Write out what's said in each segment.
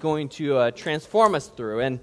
going to uh, transform us through. And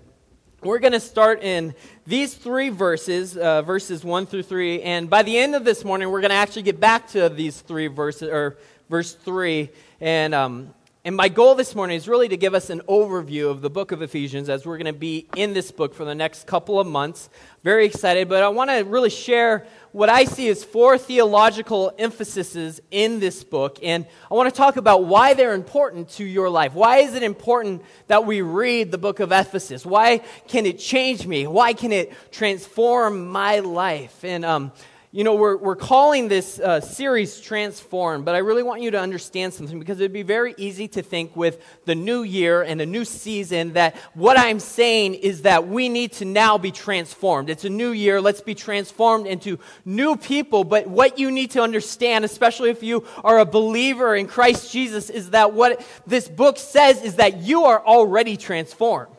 we're going to start in these three verses, uh, verses 1 through 3. And by the end of this morning, we're going to actually get back to these three verses, or verse 3. And, um, and my goal this morning is really to give us an overview of the book of Ephesians as we're going to be in this book for the next couple of months. Very excited, but I want to really share what I see as four theological emphases in this book. And I want to talk about why they're important to your life. Why is it important that we read the book of Ephesus? Why can it change me? Why can it transform my life? And, um, you know, we're, we're calling this uh, series Transform, but I really want you to understand something because it'd be very easy to think with the new year and a new season that what I'm saying is that we need to now be transformed. It's a new year, let's be transformed into new people. But what you need to understand, especially if you are a believer in Christ Jesus, is that what this book says is that you are already transformed.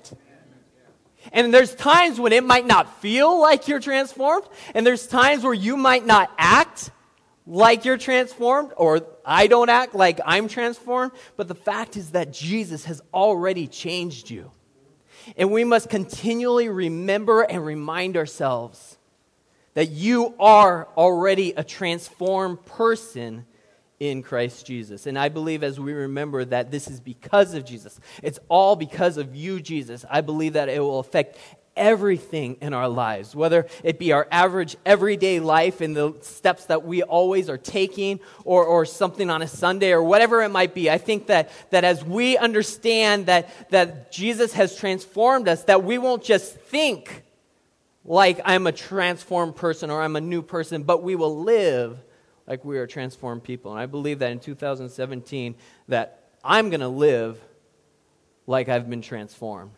And there's times when it might not feel like you're transformed, and there's times where you might not act like you're transformed, or I don't act like I'm transformed. But the fact is that Jesus has already changed you. And we must continually remember and remind ourselves that you are already a transformed person in Christ Jesus. And I believe as we remember that this is because of Jesus, it's all because of you, Jesus. I believe that it will affect everything in our lives, whether it be our average everyday life and the steps that we always are taking, or, or something on a Sunday, or whatever it might be. I think that, that as we understand that, that Jesus has transformed us, that we won't just think like I'm a transformed person or I'm a new person, but we will live like we are transformed people. And I believe that in 2017 that I'm going to live like I've been transformed.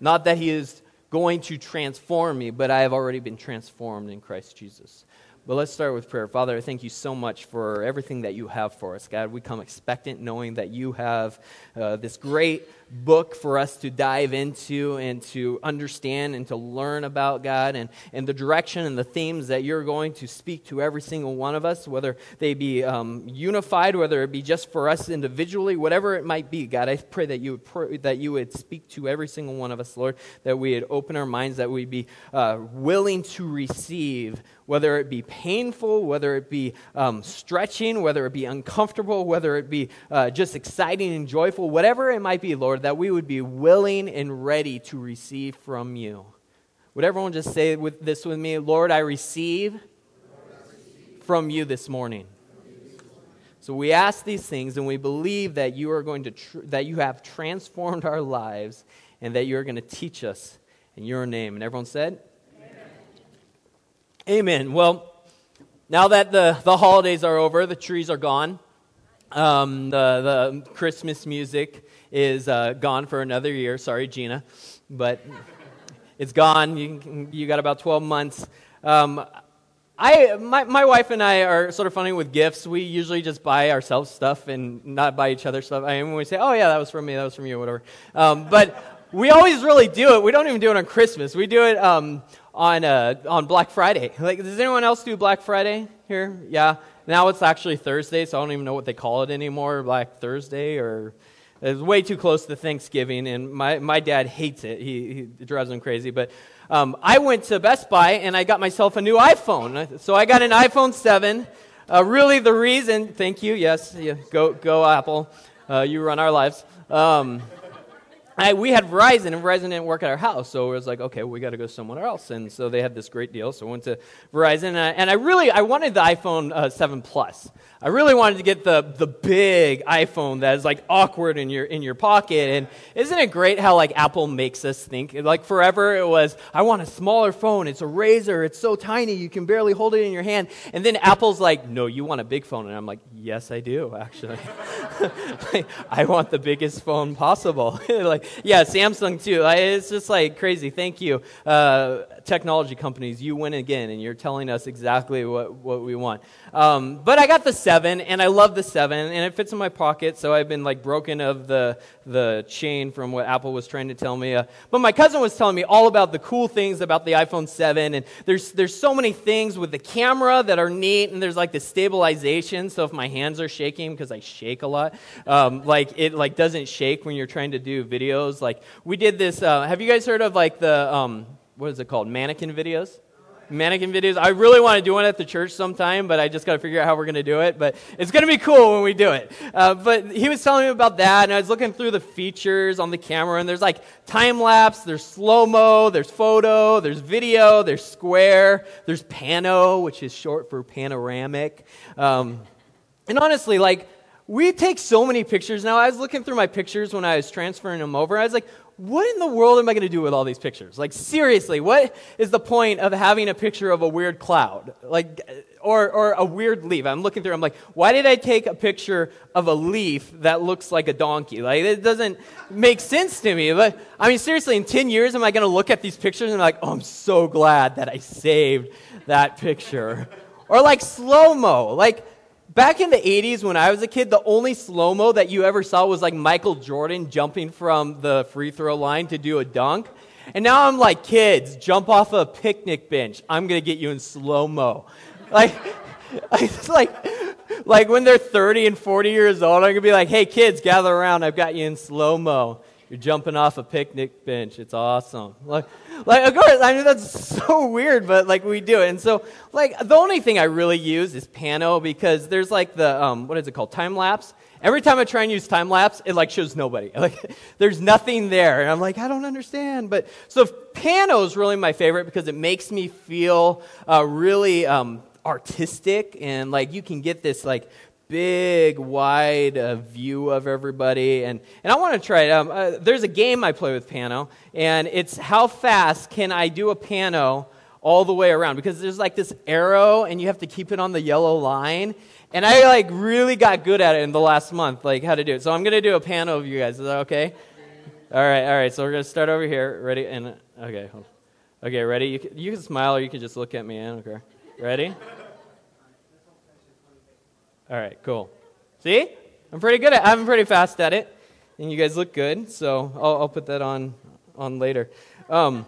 Not that he is going to transform me, but I have already been transformed in Christ Jesus. But let's start with prayer. Father, I thank you so much for everything that you have for us. God, we come expectant knowing that you have uh, this great book for us to dive into and to understand and to learn about God and, and the direction and the themes that you're going to speak to every single one of us, whether they be um, unified, whether it be just for us individually, whatever it might be. God, I pray that you would, pray, that you would speak to every single one of us, Lord, that we would open our minds, that we'd be uh, willing to receive whether it be painful, whether it be um, stretching, whether it be uncomfortable, whether it be uh, just exciting and joyful, whatever it might be, Lord, that we would be willing and ready to receive from you. Would everyone just say with this with me? Lord, I receive, Lord, from you this morning. So we ask these things and we believe that you are going to tr- that you have transformed our lives and that you're going to teach us in your name. And everyone said, Amen. Well, now that the, the holidays are over, the trees are gone, um, the, the Christmas music is uh, gone for another year. Sorry, Gina, but it's gone. You, you got about 12 months. Um, I, my, my wife and I are sort of funny with gifts. We usually just buy ourselves stuff and not buy each other stuff. I mean, we say, oh, yeah, that was from me, that was from you, whatever. Um, but we always really do it. We don't even do it on Christmas. We do it um, on, uh, on Black Friday. Like, does anyone else do Black Friday here? Yeah. Now it's actually Thursday, so I don't even know what they call it anymore. Black Thursday or it's way too close to Thanksgiving, and my, my dad hates it. He, he drives him crazy. But um, I went to Best Buy and I got myself a new iPhone. So I got an iPhone 7. Uh, really, the reason, thank you, yes, yeah, go, go Apple. Uh, you run our lives. Um, I, we had Verizon, and Verizon didn't work at our house, so it was like, okay, we got to go somewhere else. And so they had this great deal, so I went to Verizon, and I, and I really I wanted the iPhone uh, 7 Plus. I really wanted to get the, the big iPhone that is like awkward in your, in your pocket. And isn't it great how like Apple makes us think? Like forever it was, I want a smaller phone. It's a razor. It's so tiny. You can barely hold it in your hand. And then Apple's like, no, you want a big phone. And I'm like, yes, I do, actually. I want the biggest phone possible. like, yeah, Samsung too. It's just like crazy. Thank you. Uh, technology companies, you win again, and you're telling us exactly what, what we want. Um, but I got the 7, and I love the 7, and it fits in my pocket, so I've been like broken of the, the chain from what Apple was trying to tell me. Uh, but my cousin was telling me all about the cool things about the iPhone 7, and there's, there's so many things with the camera that are neat, and there's like the stabilization, so if my hands are shaking, because I shake a lot, um, like it like doesn't shake when you're trying to do videos. Like we did this, uh, have you guys heard of like the, um, what is it called, mannequin videos? mannequin videos. I really want to do one at the church sometime, but I just got to figure out how we're going to do it. But it's going to be cool when we do it. Uh, but he was telling me about that, and I was looking through the features on the camera, and there's like time lapse, there's slow mo, there's photo, there's video, there's square, there's pano, which is short for panoramic. Um, and honestly, like, we take so many pictures now. I was looking through my pictures when I was transferring them over. I was like, what in the world am I going to do with all these pictures? Like, seriously, what is the point of having a picture of a weird cloud? Like, or, or a weird leaf? I'm looking through, I'm like, why did I take a picture of a leaf that looks like a donkey? Like, it doesn't make sense to me. But, I mean, seriously, in 10 years, am I going to look at these pictures and be like, oh, I'm so glad that I saved that picture? Or like slow mo. Like, Back in the 80s, when I was a kid, the only slow mo that you ever saw was like Michael Jordan jumping from the free throw line to do a dunk. And now I'm like, kids, jump off a picnic bench. I'm going to get you in slow mo. Like, it's like, like when they're 30 and 40 years old, I'm going to be like, hey, kids, gather around. I've got you in slow mo. You're jumping off a picnic bench. It's awesome. Like, like, of course, I mean, that's so weird, but like we do it. And so, like, the only thing I really use is Pano because there's like the, um, what is it called? Time lapse. Every time I try and use time lapse, it like shows nobody. Like, there's nothing there. And I'm like, I don't understand. But so Pano is really my favorite because it makes me feel uh, really um, artistic and like you can get this like big, wide uh, view of everybody. And, and I want to try it. Um, uh, there's a game I play with Pano, and it's how fast can I do a Pano all the way around? Because there's like this arrow, and you have to keep it on the yellow line. And I like really got good at it in the last month, like how to do it. So I'm going to do a Pano of you guys. Is that okay? All right, all right. So we're going to start over here. Ready? And okay, okay. Ready? You can, you can smile, or you can just look at me. I don't care. Ready? All right, cool. See? I'm pretty good at I'm pretty fast at it. And you guys look good, so I'll, I'll put that on on later. Um,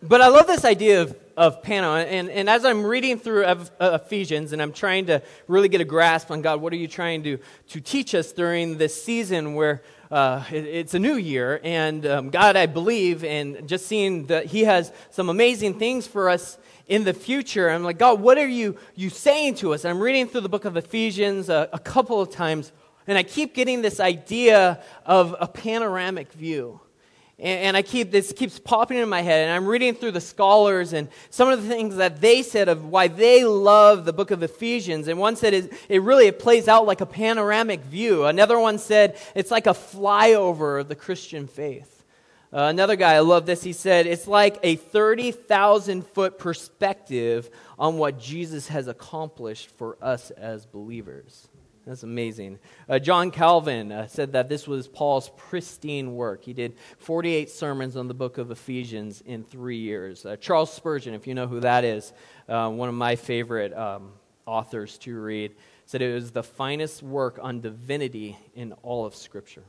but I love this idea of, of Pano. And, and as I'm reading through uh, Ephesians and I'm trying to really get a grasp on God, what are you trying to, to teach us during this season where uh, it, it's a new year? And um, God, I believe, and just seeing that He has some amazing things for us in the future. I'm like, God, what are you, you saying to us? And I'm reading through the book of Ephesians a, a couple of times, and I keep getting this idea of a panoramic view. And, I keep, this keeps popping in my head, and I'm reading through the scholars and some of the things that they said of why they love the book of Ephesians. And one said it, it really it plays out like a panoramic view. Another one said it's like a flyover of the Christian faith. Uh, another guy, I love this, he said, it's like a 30,000 foot perspective on what Jesus has accomplished for us as believers. That's amazing. Uh, John Calvin uh, said that this was Paul's pristine work. He did 48 sermons on the book of Ephesians in three years. Uh, Charles Spurgeon, if you know who that is, uh, one of my favorite um, authors to read, said it was the finest work on divinity in all of Scripture.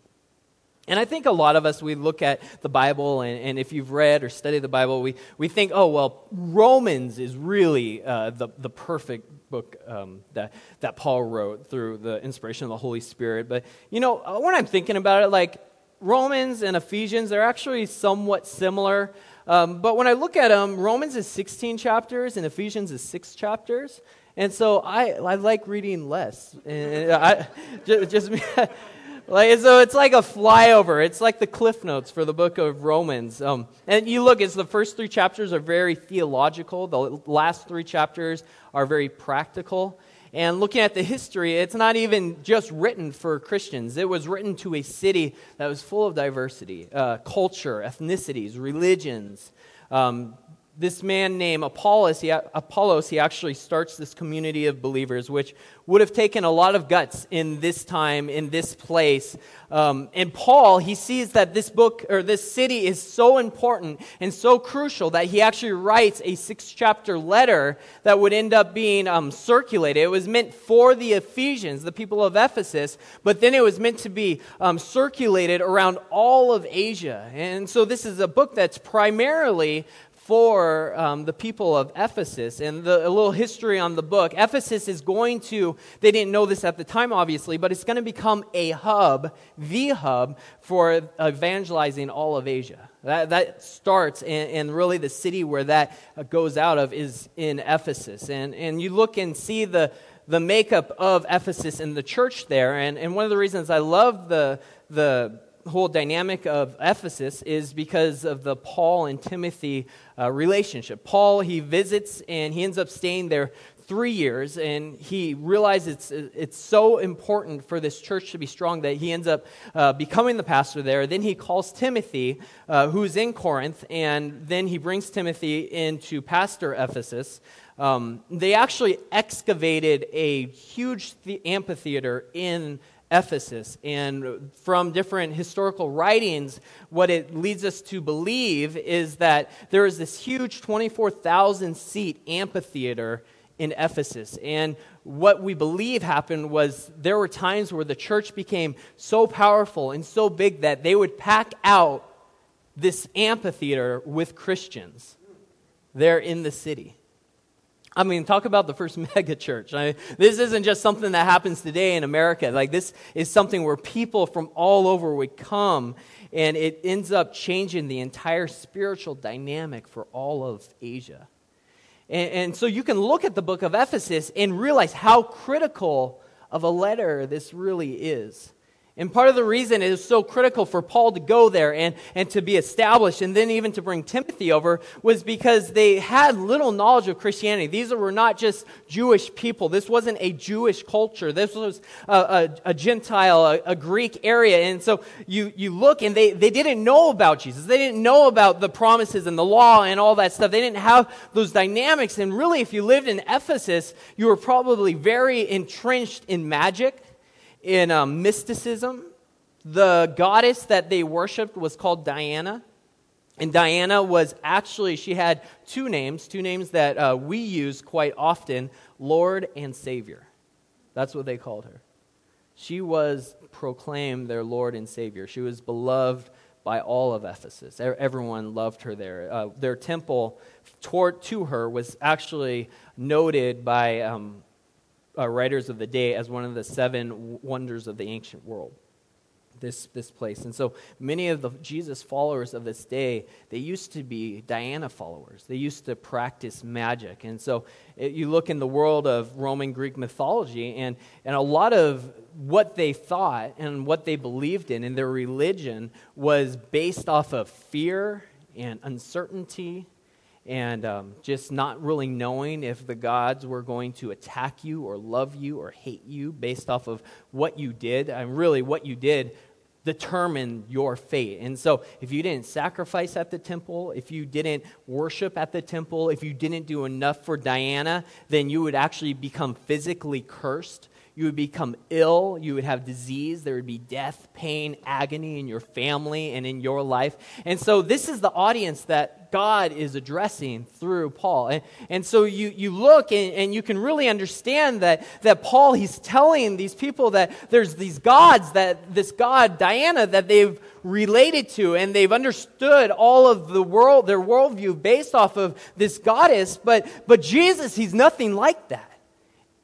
And I think a lot of us, we look at the Bible, and, and if you've read or studied the Bible, we, we think, oh, well, Romans is really uh, the, the perfect book um, that, that Paul wrote through the inspiration of the Holy Spirit. But, you know, uh, when I'm thinking about it, like Romans and Ephesians, they're actually somewhat similar. Um, but when I look at them, Romans is 16 chapters and Ephesians is six chapters. And so I, I like reading less. And I, just, just like, so it's like a flyover. It's like the cliff notes for the book of Romans. Um, and you look, it's the first three chapters are very theological. The last three chapters are very practical. And looking at the history, it's not even just written for Christians. It was written to a city that was full of diversity, uh, culture, ethnicities, religions, um, this man named Apollos, he, Apollos, he actually starts this community of believers, which would have taken a lot of guts in this time, in this place. Um, and Paul, he sees that this book or this city is so important and so crucial that he actually writes a six chapter letter that would end up being um, circulated. It was meant for the Ephesians, the people of Ephesus, but then it was meant to be um, circulated around all of Asia. And so this is a book that's primarily for um, the people of Ephesus. And the, a little history on the book Ephesus is going to, they didn't know this at the time, obviously, but it's going to become a hub, the hub, for evangelizing all of Asia. That, that starts, and, and really the city where that goes out of is in Ephesus. And, and you look and see the, the makeup of Ephesus and the church there. And, and one of the reasons I love the, the whole dynamic of Ephesus is because of the Paul and Timothy uh, relationship. Paul, he visits and he ends up staying there three years, and he realizes it's, it's so important for this church to be strong that he ends up uh, becoming the pastor there. Then he calls Timothy, uh, who's in Corinth, and then he brings Timothy into pastor Ephesus. Um, they actually excavated a huge the- amphitheater in Ephesus. And from different historical writings, what it leads us to believe is that there is this huge 24,000 seat amphitheater in Ephesus. And what we believe happened was there were times where the church became so powerful and so big that they would pack out this amphitheater with Christians there in the city. I mean, talk about the first mega church. I mean, this isn't just something that happens today in America. Like, this is something where people from all over would come, and it ends up changing the entire spiritual dynamic for all of Asia. And, and so you can look at the book of Ephesus and realize how critical of a letter this really is. And part of the reason it is so critical for Paul to go there and, and to be established and then even to bring Timothy over was because they had little knowledge of Christianity. These were not just Jewish people. This wasn't a Jewish culture. This was a, a, a Gentile, a, a, Greek area. And so you, you look and they, they didn't know about Jesus. They didn't know about the promises and the law and all that stuff. They didn't have those dynamics. And really, if you lived in Ephesus, you were probably very entrenched in magic in um, mysticism. The goddess that they worshiped was called Diana. And Diana was actually, she had two names, two names that uh, we use quite often Lord and Savior. That's what they called her. She was proclaimed their Lord and Savior. She was beloved by all of Ephesus. Everyone loved her there. Uh, their temple toward, to her was actually noted by um, uh, writers of the day as one of the seven wonders of the ancient world. This, this place. And so many of the Jesus followers of this day, they used to be Diana followers. They used to practice magic. And so it, you look in the world of Roman Greek mythology, and, and a lot of what they thought and what they believed in in their religion was based off of fear and uncertainty and um, just not really knowing if the gods were going to attack you or love you or hate you based off of what you did. And really, what you did determined your fate. And so, if you didn't sacrifice at the temple, if you didn't worship at the temple, if you didn't do enough for Diana, then you would actually become physically cursed you would become ill, you would have disease, there would be death, pain, agony in your family and in your life. And so, this is the audience that God is addressing through Paul. And, and so, you, you look and, and you can really understand that, that Paul, he's telling these people that there's these gods, that this God, Diana, that they've related to and they've understood all of the world, their worldview based off of this goddess. But, but Jesus, he's nothing like that.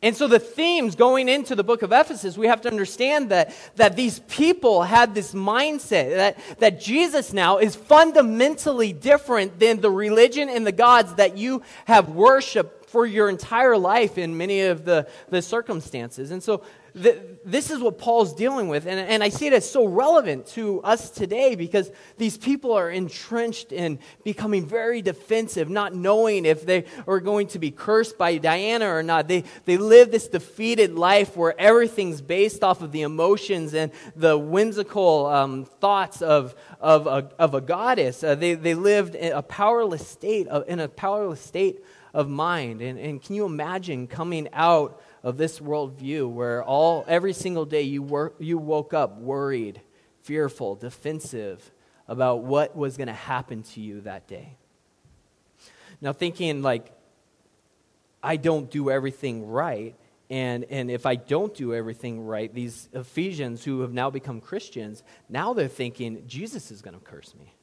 And so, the themes going into the book of Ephesus, we have to understand that, that these people had this mindset that, that Jesus now is fundamentally different than the religion and the gods that you have worshiped for your entire life in many of the, the circumstances. And so, th- this is what Paul's dealing with. And, and I see it as so relevant to us today because these people are entrenched in becoming very defensive, not knowing if they are going to be cursed by Diana or not. They, they live this defeated life where everything's based off of the emotions and the whimsical um, thoughts of, of, a, of a goddess. Uh, they, they lived in a powerless state, of, in a powerless state of mind. And, and can you imagine coming out of this worldview where all every single day you, wor- you woke up worried, fearful, defensive about what was going to happen to you that day? Now, thinking like, I don't do everything right. And, and if I don't do everything right, these Ephesians who have now become Christians, now they're thinking, Jesus is going to curse me.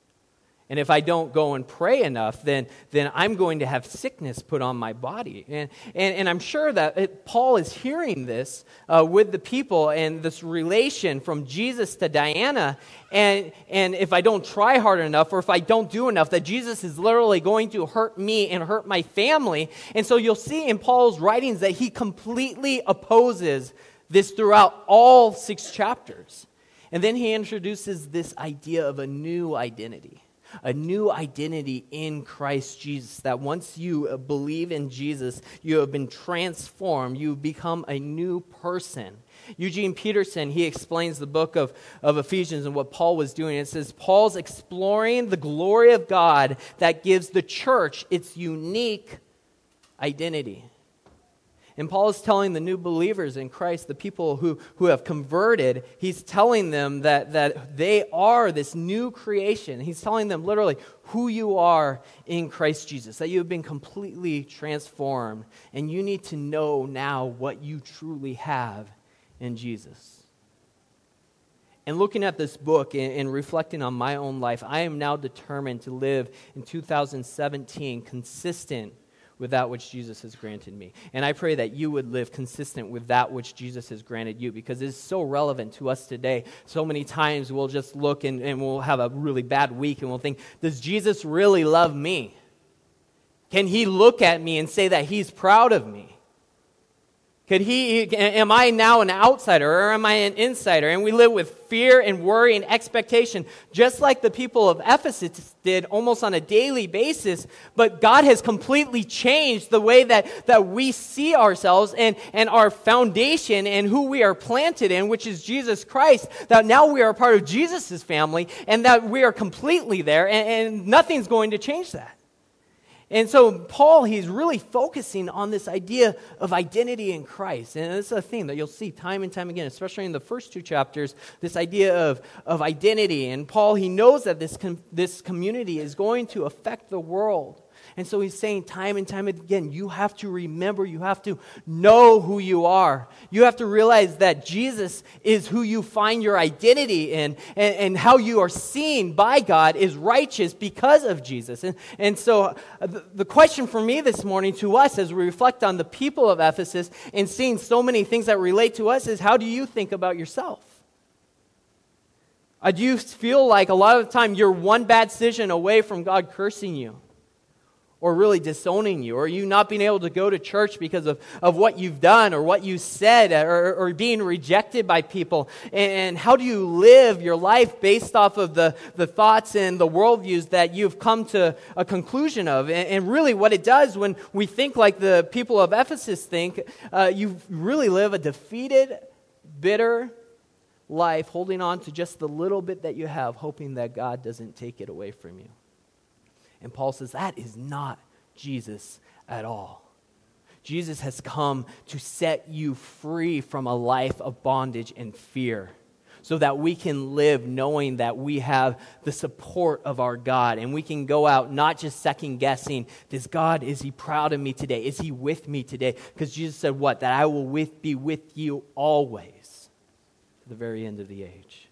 And if I don't go and pray enough, then, then I'm going to have sickness put on my body. And, and, and I'm sure that it, Paul is hearing this uh, with the people and this relation from Jesus to Diana. And, and if I don't try hard enough or if I don't do enough, that Jesus is literally going to hurt me and hurt my family. And so you'll see in Paul's writings that he completely opposes this throughout all six chapters. And then he introduces this idea of a new identity a new identity in Christ Jesus. That once you believe in Jesus, you have been transformed, you become a new person. Eugene Peterson, he explains the book of, of Ephesians and what Paul was doing. It says, Paul's exploring the glory of God that gives the church its unique identity. And Paul is telling the new believers in Christ, the people who, who have converted, he's telling them that, that they are this new creation. He's telling them literally who you are in Christ Jesus, that you have been completely transformed. And you need to know now what you truly have in Jesus. And looking at this book and, and, reflecting on my own life, I am now determined to live in 2017 consistent with that which Jesus has granted me. And I pray that you would live consistent with that which Jesus has granted you because it's so relevant to us today. So many times we'll just look and, and we'll have a really bad week and we'll think, does Jesus really love me? Can he look at me and say that he's proud of me? Could he, am I now an outsider or am I an insider? And we live with fear and worry and expectation, just like the people of Ephesus did almost on a daily basis. But God has completely changed the way that, that we see ourselves and, and our foundation and who we are planted in, which is Jesus Christ. That now we are part of Jesus' family and that we are completely there and, and nothing's going to change that. And so, Paul, he's really focusing on this idea of identity in Christ. And it's a theme that you'll see time and time again, especially in the first two chapters, this idea of, of identity. And Paul, he knows that this, com- this community is going to affect the world. And so he's saying time and time again, you have to remember, you have to know who you are. You have to realize that Jesus is who you find your identity in, and, and how you are seen by God is righteous because of Jesus. And, and so uh, the, the question for me this morning to us as we reflect on the people of Ephesus and seeing so many things that relate to us is how do you think about yourself? Uh, do you feel like a lot of the time you're one bad decision away from God cursing you? Or really disowning you, or you not being able to go to church because of, of what you've done or what you said, or, or being rejected by people. And how do you live your life based off of the, the thoughts and the worldviews that you've come to a conclusion of? And, and really, what it does when we think like the people of Ephesus think, uh, you really live a defeated, bitter, life holding on to just the little bit that you have, hoping that God doesn't take it away from you. And Paul says that is not Jesus at all. Jesus has come to set you free from a life of bondage and fear so that we can live knowing that we have the support of our God and we can go out not just second guessing, does God, is he proud of me today? Is he with me today? Because Jesus said what? That I will with, be with you always to the very end of the age.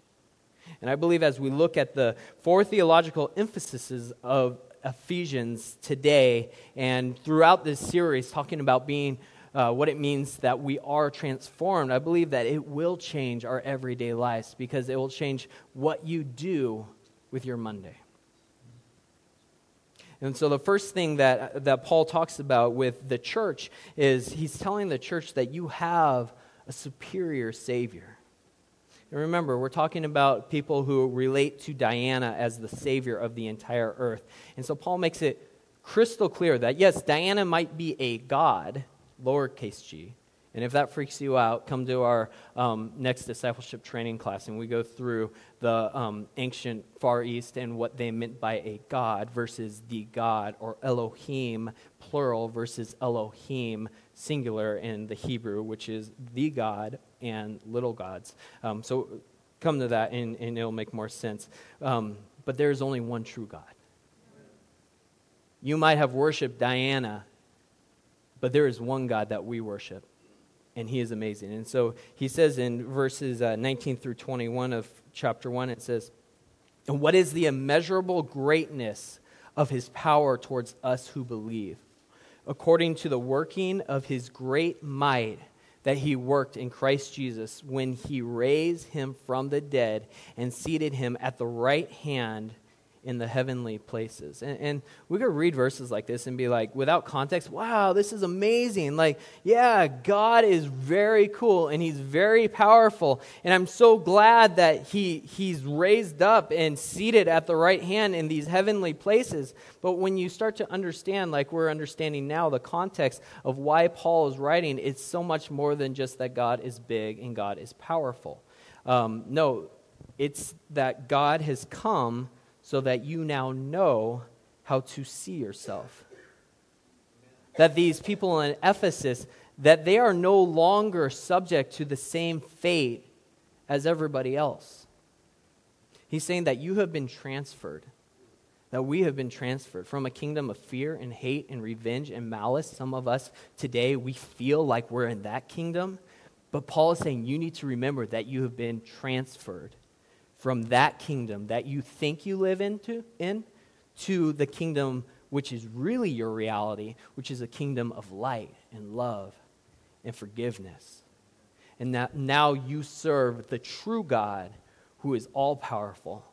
And I believe as we look at the four theological emphases of Ephesians today and throughout this series, talking about being uh, what it means that we are transformed, I believe that it will change our everyday lives because it will change what you do with your Monday. And so the first thing that, that Paul talks about with the church is he's telling the church that you have a superior Savior. And remember, we're talking about people who relate to Diana as the Savior of the entire earth. And so Paul makes it crystal clear that, yes, Diana might be a god, lowercase g, and if that freaks you out, come to our um, next discipleship training class, and we go through the um, ancient Far East and what they meant by a God versus the God, or Elohim, plural, versus Elohim, singular in the Hebrew, which is the God and little gods. Um, so come to that, and, and, it'll make more sense. Um, but there is only one true God. You might have worshiped Diana, but there is one God that we worship and he is amazing. And so he says in verses uh, 19 through 21 of chapter 1, it says, And what is the immeasurable greatness of his power towards us who believe? According to the working of his great might that he worked in Christ Jesus when he raised him from the dead and seated him at the right hand in the heavenly places. And, and, we could read verses like this and be like, without context, wow, this is amazing. Like, yeah, God is very cool and he's very powerful. And I'm so glad that he, he's raised up and seated at the right hand in these heavenly places. But when you start to understand, like we're understanding now, the context of why Paul is writing, it's so much more than just that God is big and God is powerful. Um, no, it's that God has come so that you now know how to see yourself. That these people in Ephesus, that they are no longer subject to the same fate as everybody else. He's saying that you have been transferred, that we have been transferred from a kingdom of fear and hate and revenge and malice. Some of us today, we feel like we're in that kingdom. But Paul is saying you need to remember that you have been transferred from that kingdom that you think you live into in to the kingdom which is really your reality, which is a kingdom of light and love and forgiveness. And that now you serve the true God who is all powerful,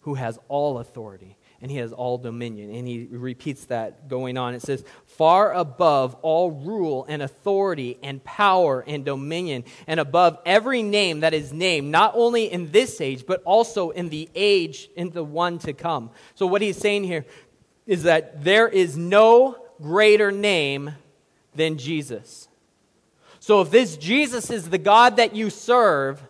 who has all authority, and he has all dominion. And he repeats that going on. It says, far above all rule and authority and power and dominion, and above every name that is named, not only in this age, but also in the age, in the one to come. So, what he's saying here is that there is no greater name than Jesus. So, if this Jesus is the God that you serve,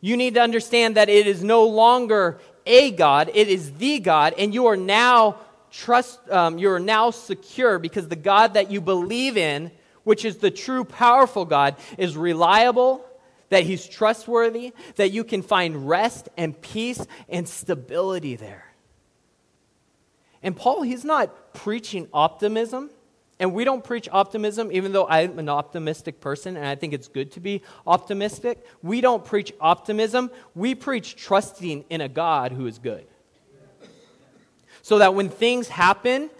you need to understand that it is no longer a God, it is the God, and you are now trust um, you are now secure because the God that you believe in, which is the true powerful God, is reliable, that he's trustworthy, that you can find rest and peace and stability there. And Paul, he's not preaching optimism. And we don't preach optimism, even though I'm an optimistic person and I think it's good to be optimistic. We don't preach optimism. We preach trusting in a God who is good. So that when things happen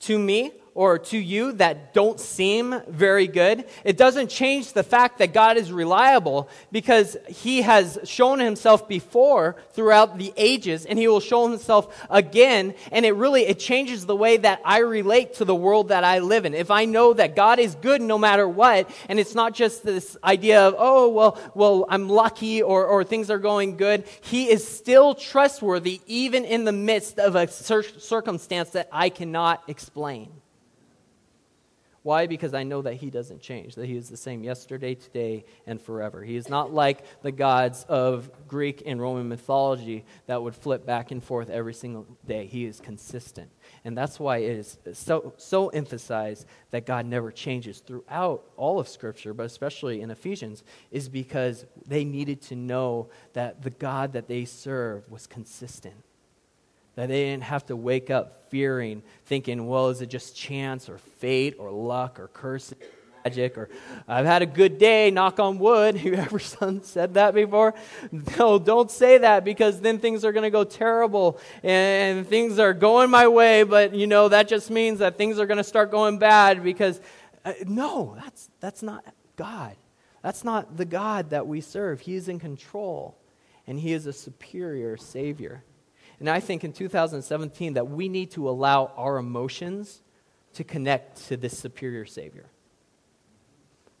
to me, or to you that don't seem very good, it doesn't change the fact that God is reliable because he has shown himself before throughout the ages and he will show himself again and it really it changes the way that I relate to the world that I live in. If I know that God is good no matter what and it's not just this idea of oh well well I'm lucky or or things are going good, he is still trustworthy even in the midst of a circumstance that I cannot explain. Why? Because I know that He doesn't change, that He is the same yesterday, today, and forever. He is not like the gods of Greek and Roman mythology that would flip back and forth every single day. He is consistent. And that's why it is so, so emphasized that God never changes throughout all of Scripture, but especially in Ephesians, is because they needed to know that the God that they serve was consistent that they didn't have to wake up fearing, thinking, well, is it just chance or fate or luck or curse, magic or I've had a good day, knock on wood. Whoever said that before? No, don't say that because then things are going to go terrible and things are going my way, but you know, that just means that things are going to start going bad because uh, no, that's, that's not God. That's not the God that we serve. He is in control and He is a superior Savior. And I think in 2017 that we need to allow our emotions to connect to this superior Savior.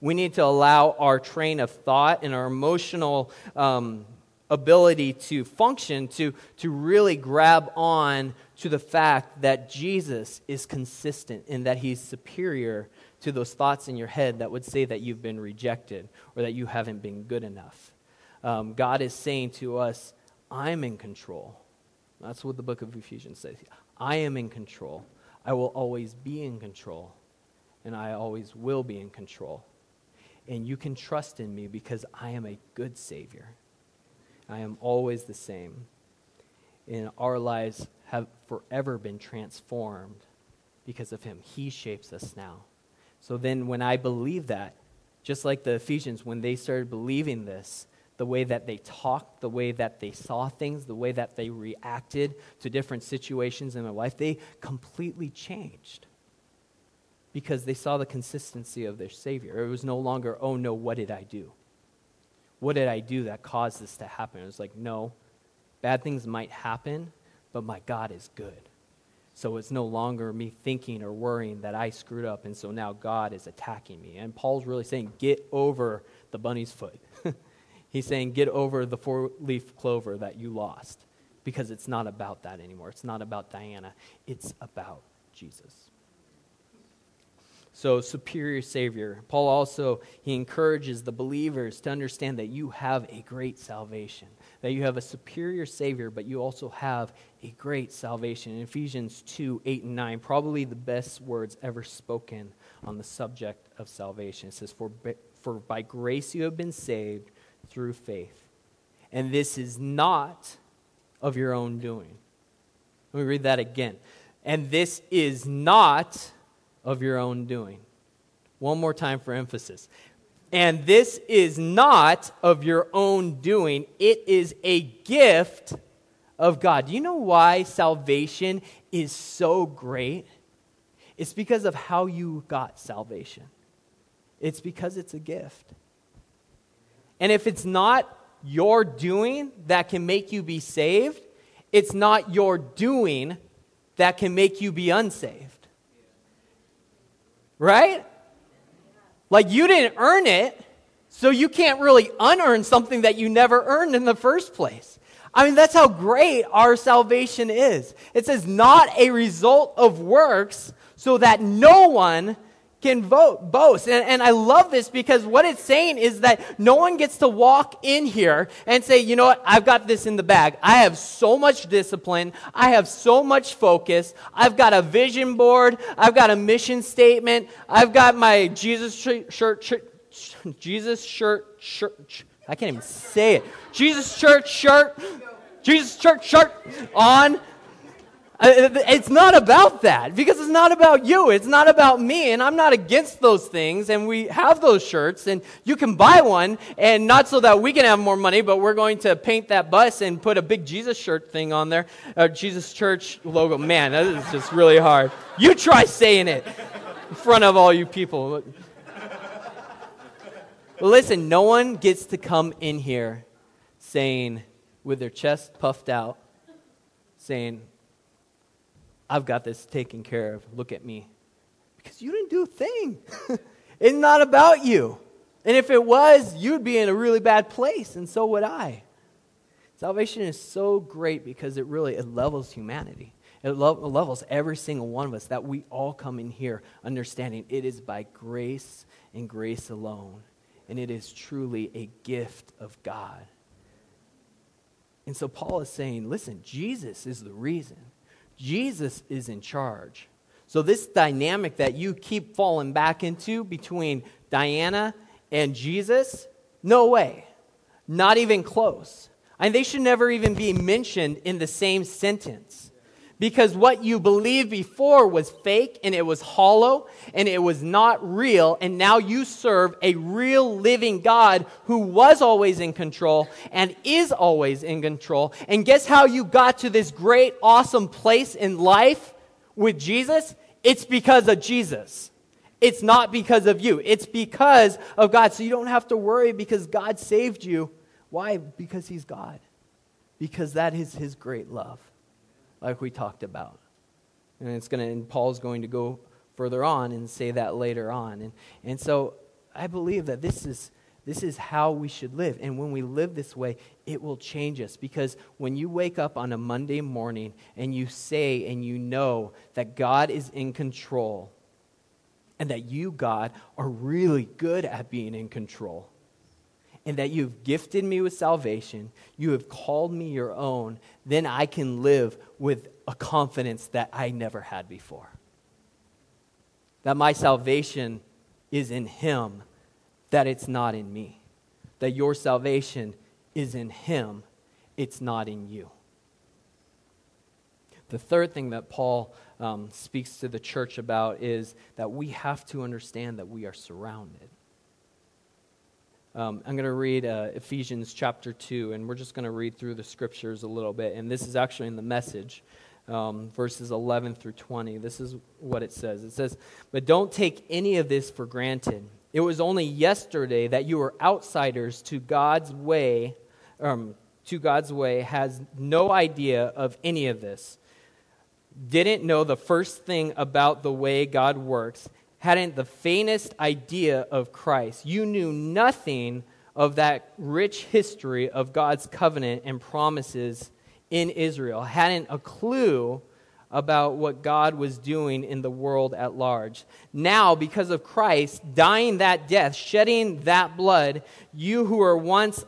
We need to allow our train of thought and our emotional um, ability to function to, to really grab on to the fact that Jesus is consistent and that he's superior to those thoughts in your head that would say that you've been rejected or that you haven't been good enough. Um, God is saying to us, I'm in control. That's what the book of Ephesians says. I am in control. I will always be in control. And I always will be in control. And you can trust in me because I am a good Savior. I am always the same. And our lives have forever been transformed because of Him. He shapes us now. So then, when I believe that, just like the Ephesians, when they started believing this, the way that they talked, the way that they saw things, the way that they reacted to different situations in their life, they completely changed because they saw the consistency of their Savior. It was no longer, oh no, what did I do? What did I do that caused this to happen? It was like, no, bad things might happen, but my God is good. So it's no longer me thinking or worrying that I screwed up, and so now God is attacking me. And Paul's really saying, get over the bunny's foot. He's saying, get over the four leaf clover that you lost, because it's not about that anymore. It's not about Diana, it's about Jesus. So, superior Savior. Paul also, he encourages the believers to understand that you have a great salvation that you have a superior Savior, but you also have a great salvation. In Ephesians 2 8 and 9, probably the best words ever spoken on the subject of salvation. It says, For, for by grace you have been saved through faith. And this is not of your own doing. Let me read that again. And this is not of your own doing. One more time for emphasis. And this is not of your own doing, it is a gift of God. Do you know why salvation is so great? It's because of how you got salvation, it's because it's a gift. And if it's not your doing that can make you be saved, it's not your doing that can make you be unsaved. Right? Like you didn't earn it, so you can't really unearn something that you never earned in the first place. I mean, that's how great our salvation is. It says, not a result of works, so that no one can vote, boast. And, and I love this because what it's saying is that no one gets to walk in here and say, you know what, I've got this in the bag. I have so much discipline. I have so much focus. I've got a vision board. I've got a mission statement. I've got my Jesus shirt, shirt, shirt Jesus shirt, shirt. I can't even say it. Jesus church shirt. Jesus church shirt on. Uh, it's not about that because it's not about you. It's not about me. And I'm not against those things. And we have those shirts and you can buy one and not so that we can have more money, but we're going to paint that bus and put a big Jesus shirt thing on there. Uh, Jesus church logo. Man, that is just really hard. You try saying it in front of all you people. Listen, no one gets to come in here saying, with their chest puffed out, saying, I've got this taken care of. Look at me. Because you didn't do a thing. it's not about you. And if it was, you'd be in a really bad place, and so would I. Salvation is so great because it really it levels humanity. It levels every single one of us that we all come in here understanding it is by grace and grace alone. And it is truly a gift of God. And so Paul is saying, listen, Jesus is the reason. Jesus is in charge. So, this dynamic that you keep falling back into between Diana and Jesus, no way. Not even close. And they should never even be mentioned in the same sentence. Because what you believed before was fake and it was hollow and it was not real. And now you serve a real living God who was always in control and is always in control. And guess how you got to this great, awesome place in life with Jesus? It's because of Jesus. It's not because of you. It's because of God. So you don't have to worry because God saved you. Why? Because He's God. Because that is His great love like we talked about. And it's going to, and Paul's going to go further on and say that later on. And, and so I believe that this is, this is how we should live. And when we live this way, it will change us. Because when you wake up on a Monday morning and you say and you know that God is in control and that you, God, are really good at being in control, and that you've gifted me with salvation, you have called me your own, then I can live with a confidence that I never had before. That my salvation is in Him, that it's not in me. That your salvation is in Him, it's not in you. The third thing that Paul um, speaks to the church about is that we have to understand that we are surrounded. Um, I'm going to read uh, Ephesians chapter 2, and we're just going to read through the scriptures a little bit. And this is actually in the message um, verses 11 through 20. This is what it says. It says, But don't take any of this for granted. It was only yesterday that you were outsiders to God's way, um, to God's way, has no idea of any of this. Didn't know the first thing about the way God works, hadn't the faintest idea of Christ. You knew nothing of that rich history of God's covenant and promises in Israel hadn't a clue about what God was doing in the world at large. Now, because of Christ dying that death, shedding that blood, you who were once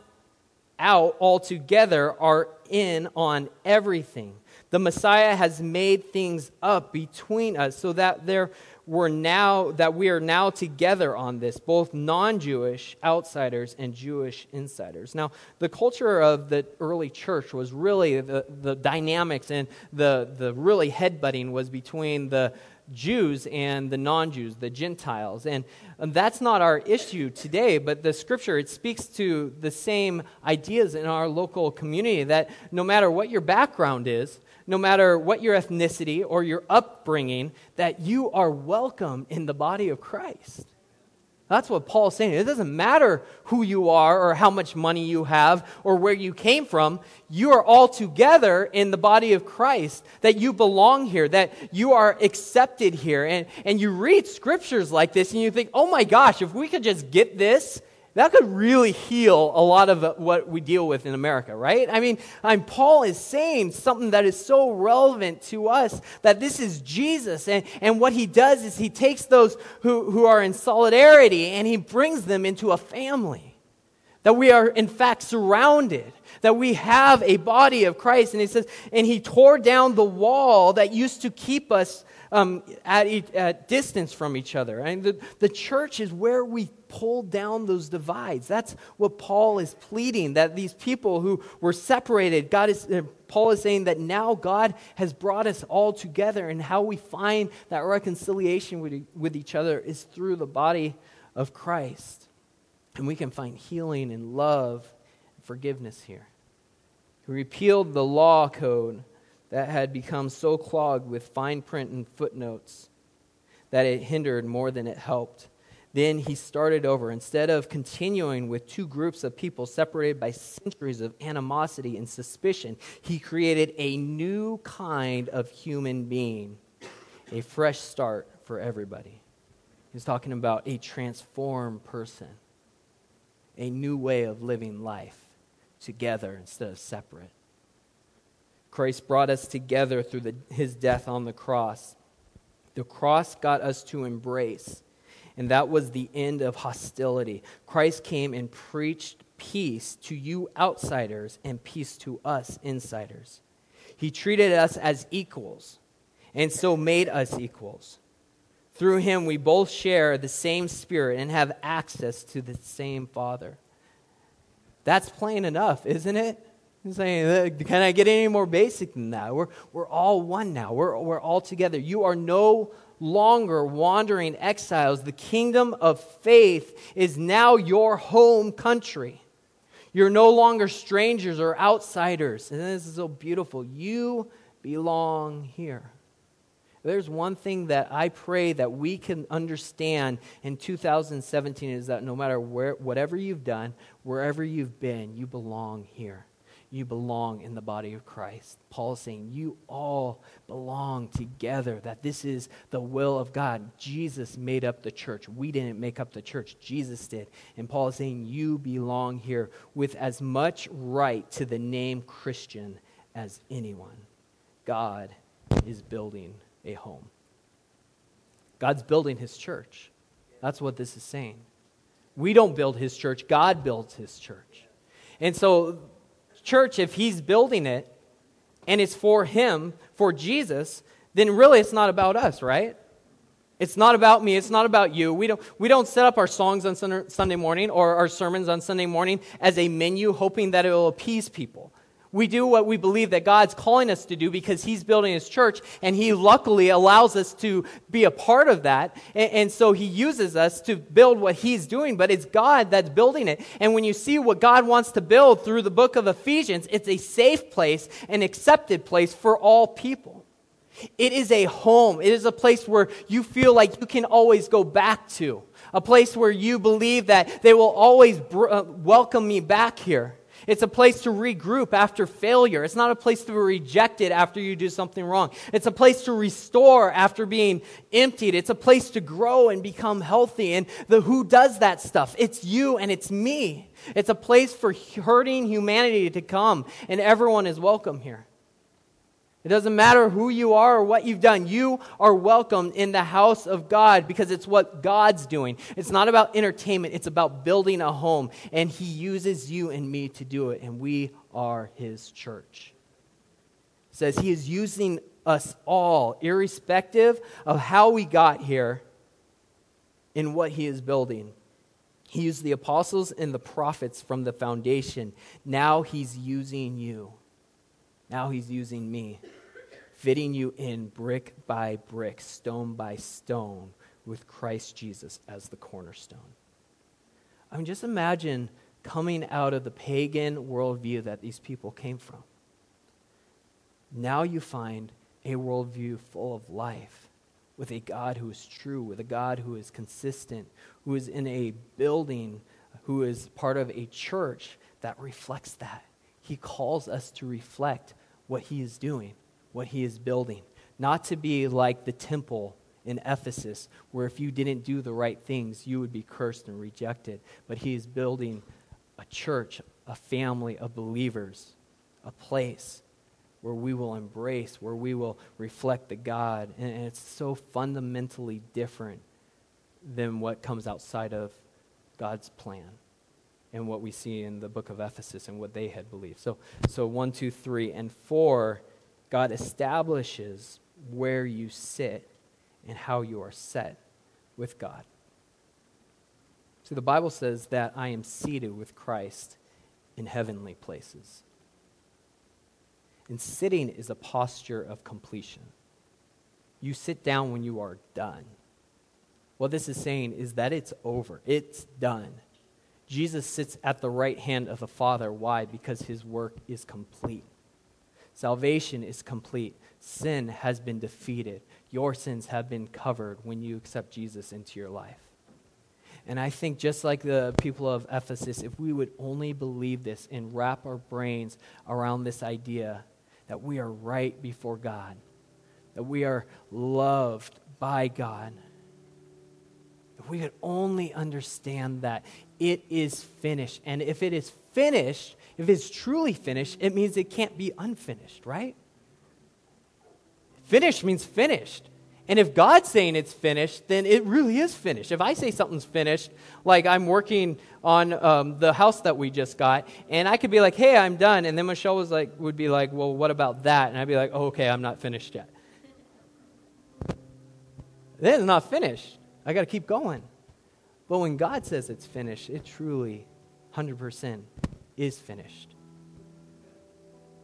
out altogether are in on everything. The Messiah has made things up between us so that there we're now that we are now together on this both non-jewish outsiders and jewish insiders now the culture of the early church was really the, the dynamics and the, the really headbutting was between the Jews and the non Jews, the Gentiles. And, and that's not our issue today, but the scripture, it speaks to the same ideas in our local community that no matter what your background is, no matter what your ethnicity or your upbringing, that you are welcome in the body of Christ. That's what Paul's saying. It doesn't matter who you are or how much money you have or where you came from. You are all together in the body of Christ, that you belong here, that you are accepted here. And, and you read scriptures like this and you think, oh my gosh, if we could just get this that could really heal a lot of what we deal with in America, right? I mean, I'm, Paul is saying something that is so relevant to us that this is Jesus. And, and what he does is he takes those who, who are in solidarity and he brings them into a family. That we are, in fact, surrounded, that we have a body of Christ. And he says, and he tore down the wall that used to keep us um, at, at distance from each other. I mean, the, the church is where we pull down those divides. That's what Paul is pleading, that these people who were separated, God is, uh, Paul is saying that now God has brought us all together, and how we find that reconciliation with, with each other is through the body of Christ. And we can find healing and love and forgiveness here. He repealed the law code that had become so clogged with fine print and footnotes that it hindered more than it helped. Then he started over. Instead of continuing with two groups of people separated by centuries of animosity and suspicion, he created a new kind of human being, a fresh start for everybody. He's talking about a transformed person, a new way of living life together instead of separate. Christ brought us together through the, his death on the cross. The cross got us to embrace, and that was the end of hostility. Christ came and preached peace to you outsiders and peace to us insiders. He treated us as equals and so made us equals. Through him, we both share the same spirit and have access to the same Father. That's plain enough, isn't it? Saying, uh, can I get any more basic than that? We're, we're all one now. We're, we're all together. You are no longer wandering exiles. The kingdom of faith is now your home country. You're no longer strangers or outsiders. And this is so beautiful. You belong here. There's one thing that I pray that we can understand in 2017 is that no matter where, whatever you've done, wherever you've been, you belong here. You belong in the body of Christ. Paul is saying you all belong together, that this is the will of God. Jesus made up the church. We didn't make up the church, Jesus did. And Paul is saying you belong here with as much right to the name Christian as anyone. God is building a home. God's building his church. That's what this is saying. We don't build his church, God builds his church. And so, church, if he's building it and it's for him, for Jesus, then really it's not about us, right? It's not about me. It's not about you. We don't, we don't set up our songs on Sunday morning or our sermons on Sunday morning as a menu hoping that it will appease people. We do what we believe that God's calling us to do because He's building His church, and He luckily allows us to be a part of that. And, and, so He uses us to build what He's doing, but it's God that's building it. And when you see what God wants to build through the book of Ephesians, it's a safe place, an accepted place for all people. It is a home, it is a place where you feel like you can always go back to, a place where you believe that they will always br- uh, welcome me back here. It's a place to regroup after failure. It's not a place to be rejected after you do something wrong. It's a place to restore after being emptied. It's a place to grow and become healthy. And the who does that stuff? It's you and it's me. It's a place for hurting humanity to come, and everyone is welcome here. It doesn't matter who you are or what you've done. You are welcome in the house of God because it's what God's doing. It's not about entertainment, it's about building a home. And He uses you and me to do it, and we are His church. It says He is using us all, irrespective of how we got here, in what He is building. He used the apostles and the prophets from the foundation. Now He's using you. Now He's using me fitting you in brick by brick, stone by stone, with Christ Jesus as the cornerstone. I mean, just imagine coming out of the pagan worldview that these people came from. Now you find a worldview full of life, with a God who is true, with a God who is consistent, who is in a building, who is part of a church that reflects that. He calls us to reflect what he is doing what he is building. Not to be like the temple in Ephesus, where if you didn't do the right things, you would be cursed and rejected. But he is building a church, a family of believers, a place where we will embrace, where we will reflect the God. And it's so fundamentally different than what comes outside of God's plan and what we see in the book of Ephesus and what they had believed. So, so one, two, three, and four God establishes where you sit and how you are set with God. So the Bible says that I am seated with Christ in heavenly places. And sitting is a posture of completion. You sit down when you are done. What this is saying is that it's over, it's done. Jesus sits at the right hand of the Father. Why? Because his work is complete. Salvation is complete. Sin has been defeated. Your sins have been covered when you accept Jesus into your life. And I think, just like the people of Ephesus, if we would only believe this and wrap our brains around this idea that we are right before God, that we are loved by God, if we could only understand that it is finished. And if it is finished, if it's truly finished, it means it can't be unfinished, right? Finished means finished. And if God's saying it's finished, then it really is finished. If I say something's finished, like I'm working on um, the house that we just got, and I could be like, "Hey, I'm done," and then Michelle was like, would be like, "Well, what about that?" And I'd be like, oh, "Okay, I'm not finished yet." then it's not finished. I got to keep going. But when God says it's finished, it truly, hundred percent, is finished.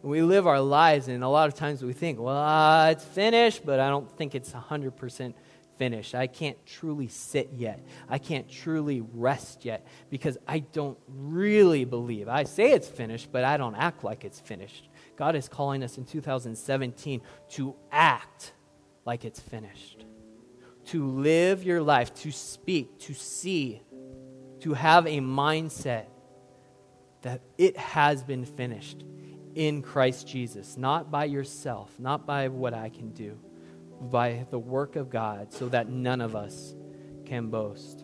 We live our lives, and a lot of times we think, well, uh, it's finished, but I don't think it's 100% finished. I can't truly sit yet. I can't truly rest yet because I don't really believe. I say it's finished, but I don't act like it's finished. God is calling us in 2017 to act like it's finished, to live your life, to speak, to see, to have a mindset that it has been finished. in Christ Jesus, not by yourself, not by what I can do, by the work of God, so that none of us can boast.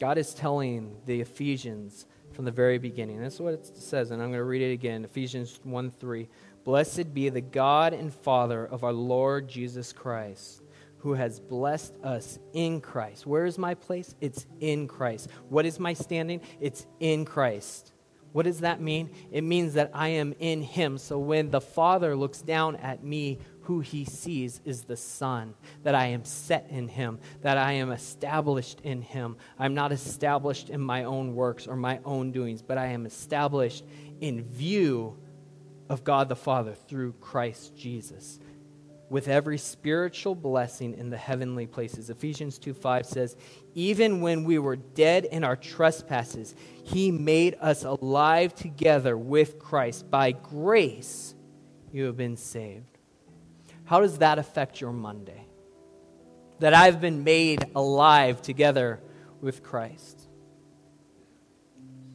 God is telling the Ephesians from the very beginning. That's what it says, and I'm going to read it again Ephesians 1 3. Blessed be the God and Father of our Lord Jesus Christ, who has blessed us in Christ. Where is my place? It's in Christ. What is my standing? It's in Christ. What does that mean? It means that I am in Him. So when the Father looks down at me, who He sees is the Son, that I am set in Him, that I am established in Him. I'm not established in my own works or my own doings, but I am established in view of God the Father through Christ Jesus with every spiritual blessing in the heavenly places. Ephesians 2 5 says, Even when we were dead in our trespasses, he made us alive together with Christ. By grace, you have been saved. How does that affect your Monday? That I've been made alive together with Christ.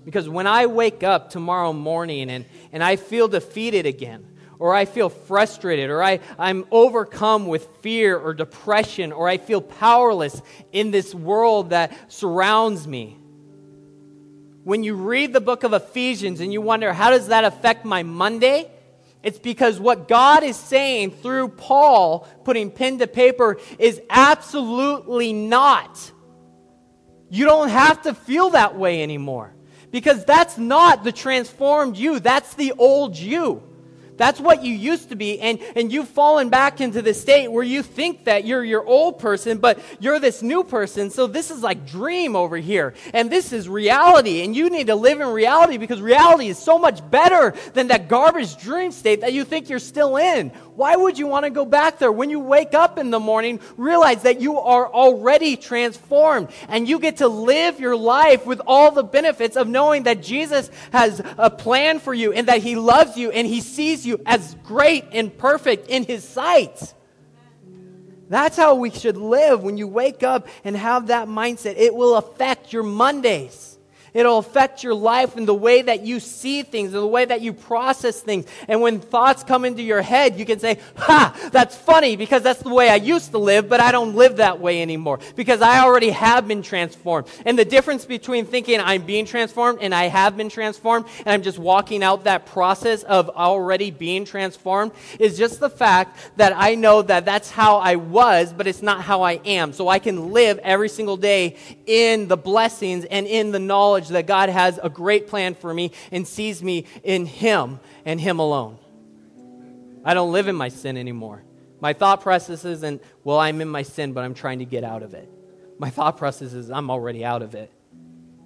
Because when I wake up tomorrow morning and, and I feel defeated again, or I feel frustrated, or I, I'm overcome with fear or depression, or I feel powerless in this world that surrounds me. When you read the book of Ephesians and you wonder, how does that affect my Monday? It's because what God is saying through Paul putting pen to paper is absolutely not. You don't have to feel that way anymore. Because that's not the transformed you, that's the old you. That's what you used to be, and, and you've fallen back into the state where you think that you're your old person, but you're this new person. So this is like dream over here, and this is reality, and you need to live in reality because reality is so much better than that garbage dream state that you think you're still in. Why would you want to go back there? When you wake up in the morning, realize that you are already transformed, and you get to live your life with all the benefits of knowing that Jesus has a plan for you, and that He loves you, and He sees you as great and perfect in His sight. That's how we should live when you wake up and have that mindset. It will affect your Mondays. It'll affect your life and the way that you see things and the way that you process things. And when thoughts come into your head, you can say, Ha, that's funny because that's the way I used to live, but I don't live that way anymore because I already have been transformed. And the difference between thinking I'm being transformed and I have been transformed and I'm just walking out that process of already being transformed is just the fact that I know that that's how I was, but it's not how I am. So I can live every single day in the blessings and in the knowledge knowledge that God has a great plan for me and sees me in Him and Him alone. I don't live in my sin anymore. My thought process isn't, well, I'm in my sin, but I'm trying to get out of it. My thought process is, I'm already out of it.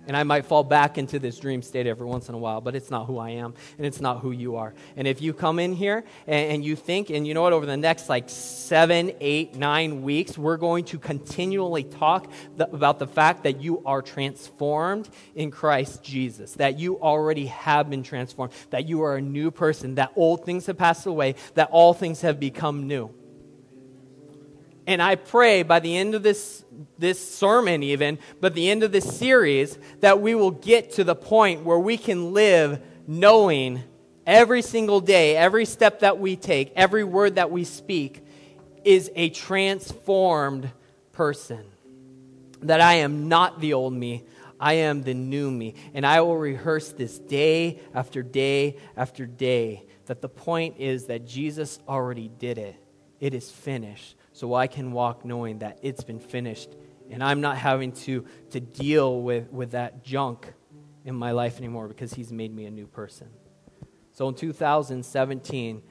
And I might fall back into this dream state every once in a while, but it's not who I am and it's not who you are. And if you come in here and, and, you think, and you know what, over the next like seven, eight, nine weeks, we're going to continually talk about the fact that you are transformed in Christ Jesus, that you already have been transformed, that you are a new person, that old things have passed away, that all things have become new. And I pray by the end of this, this sermon, even, but the end of this series, that we will get to the point where we can live knowing every single day, every step that we take, every word that we speak is a transformed person. That I am not the old me, I am the new me. And I will rehearse this day after day after day. That the point is that Jesus already did it, it is finished so I can walk knowing that it's been finished and I'm not having to, to deal with, with that junk in my life anymore because He's made me a new person. So in 2017,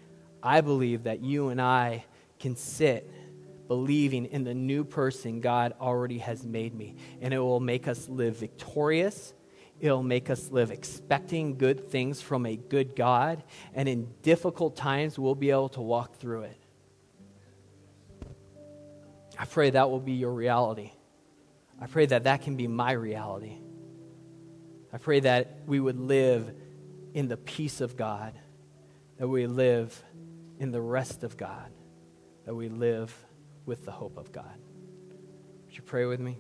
I believe that you and I can sit believing in the new person God already has made me, and it will make us live victorious. It'll make us live expecting good things from a good God, and in difficult times, we'll be able to walk through it. I pray that will be your reality. I pray that that can be my reality. I pray that we would live in the peace of God, that we live in the rest of God, that we live with the hope of God. Would you pray with me?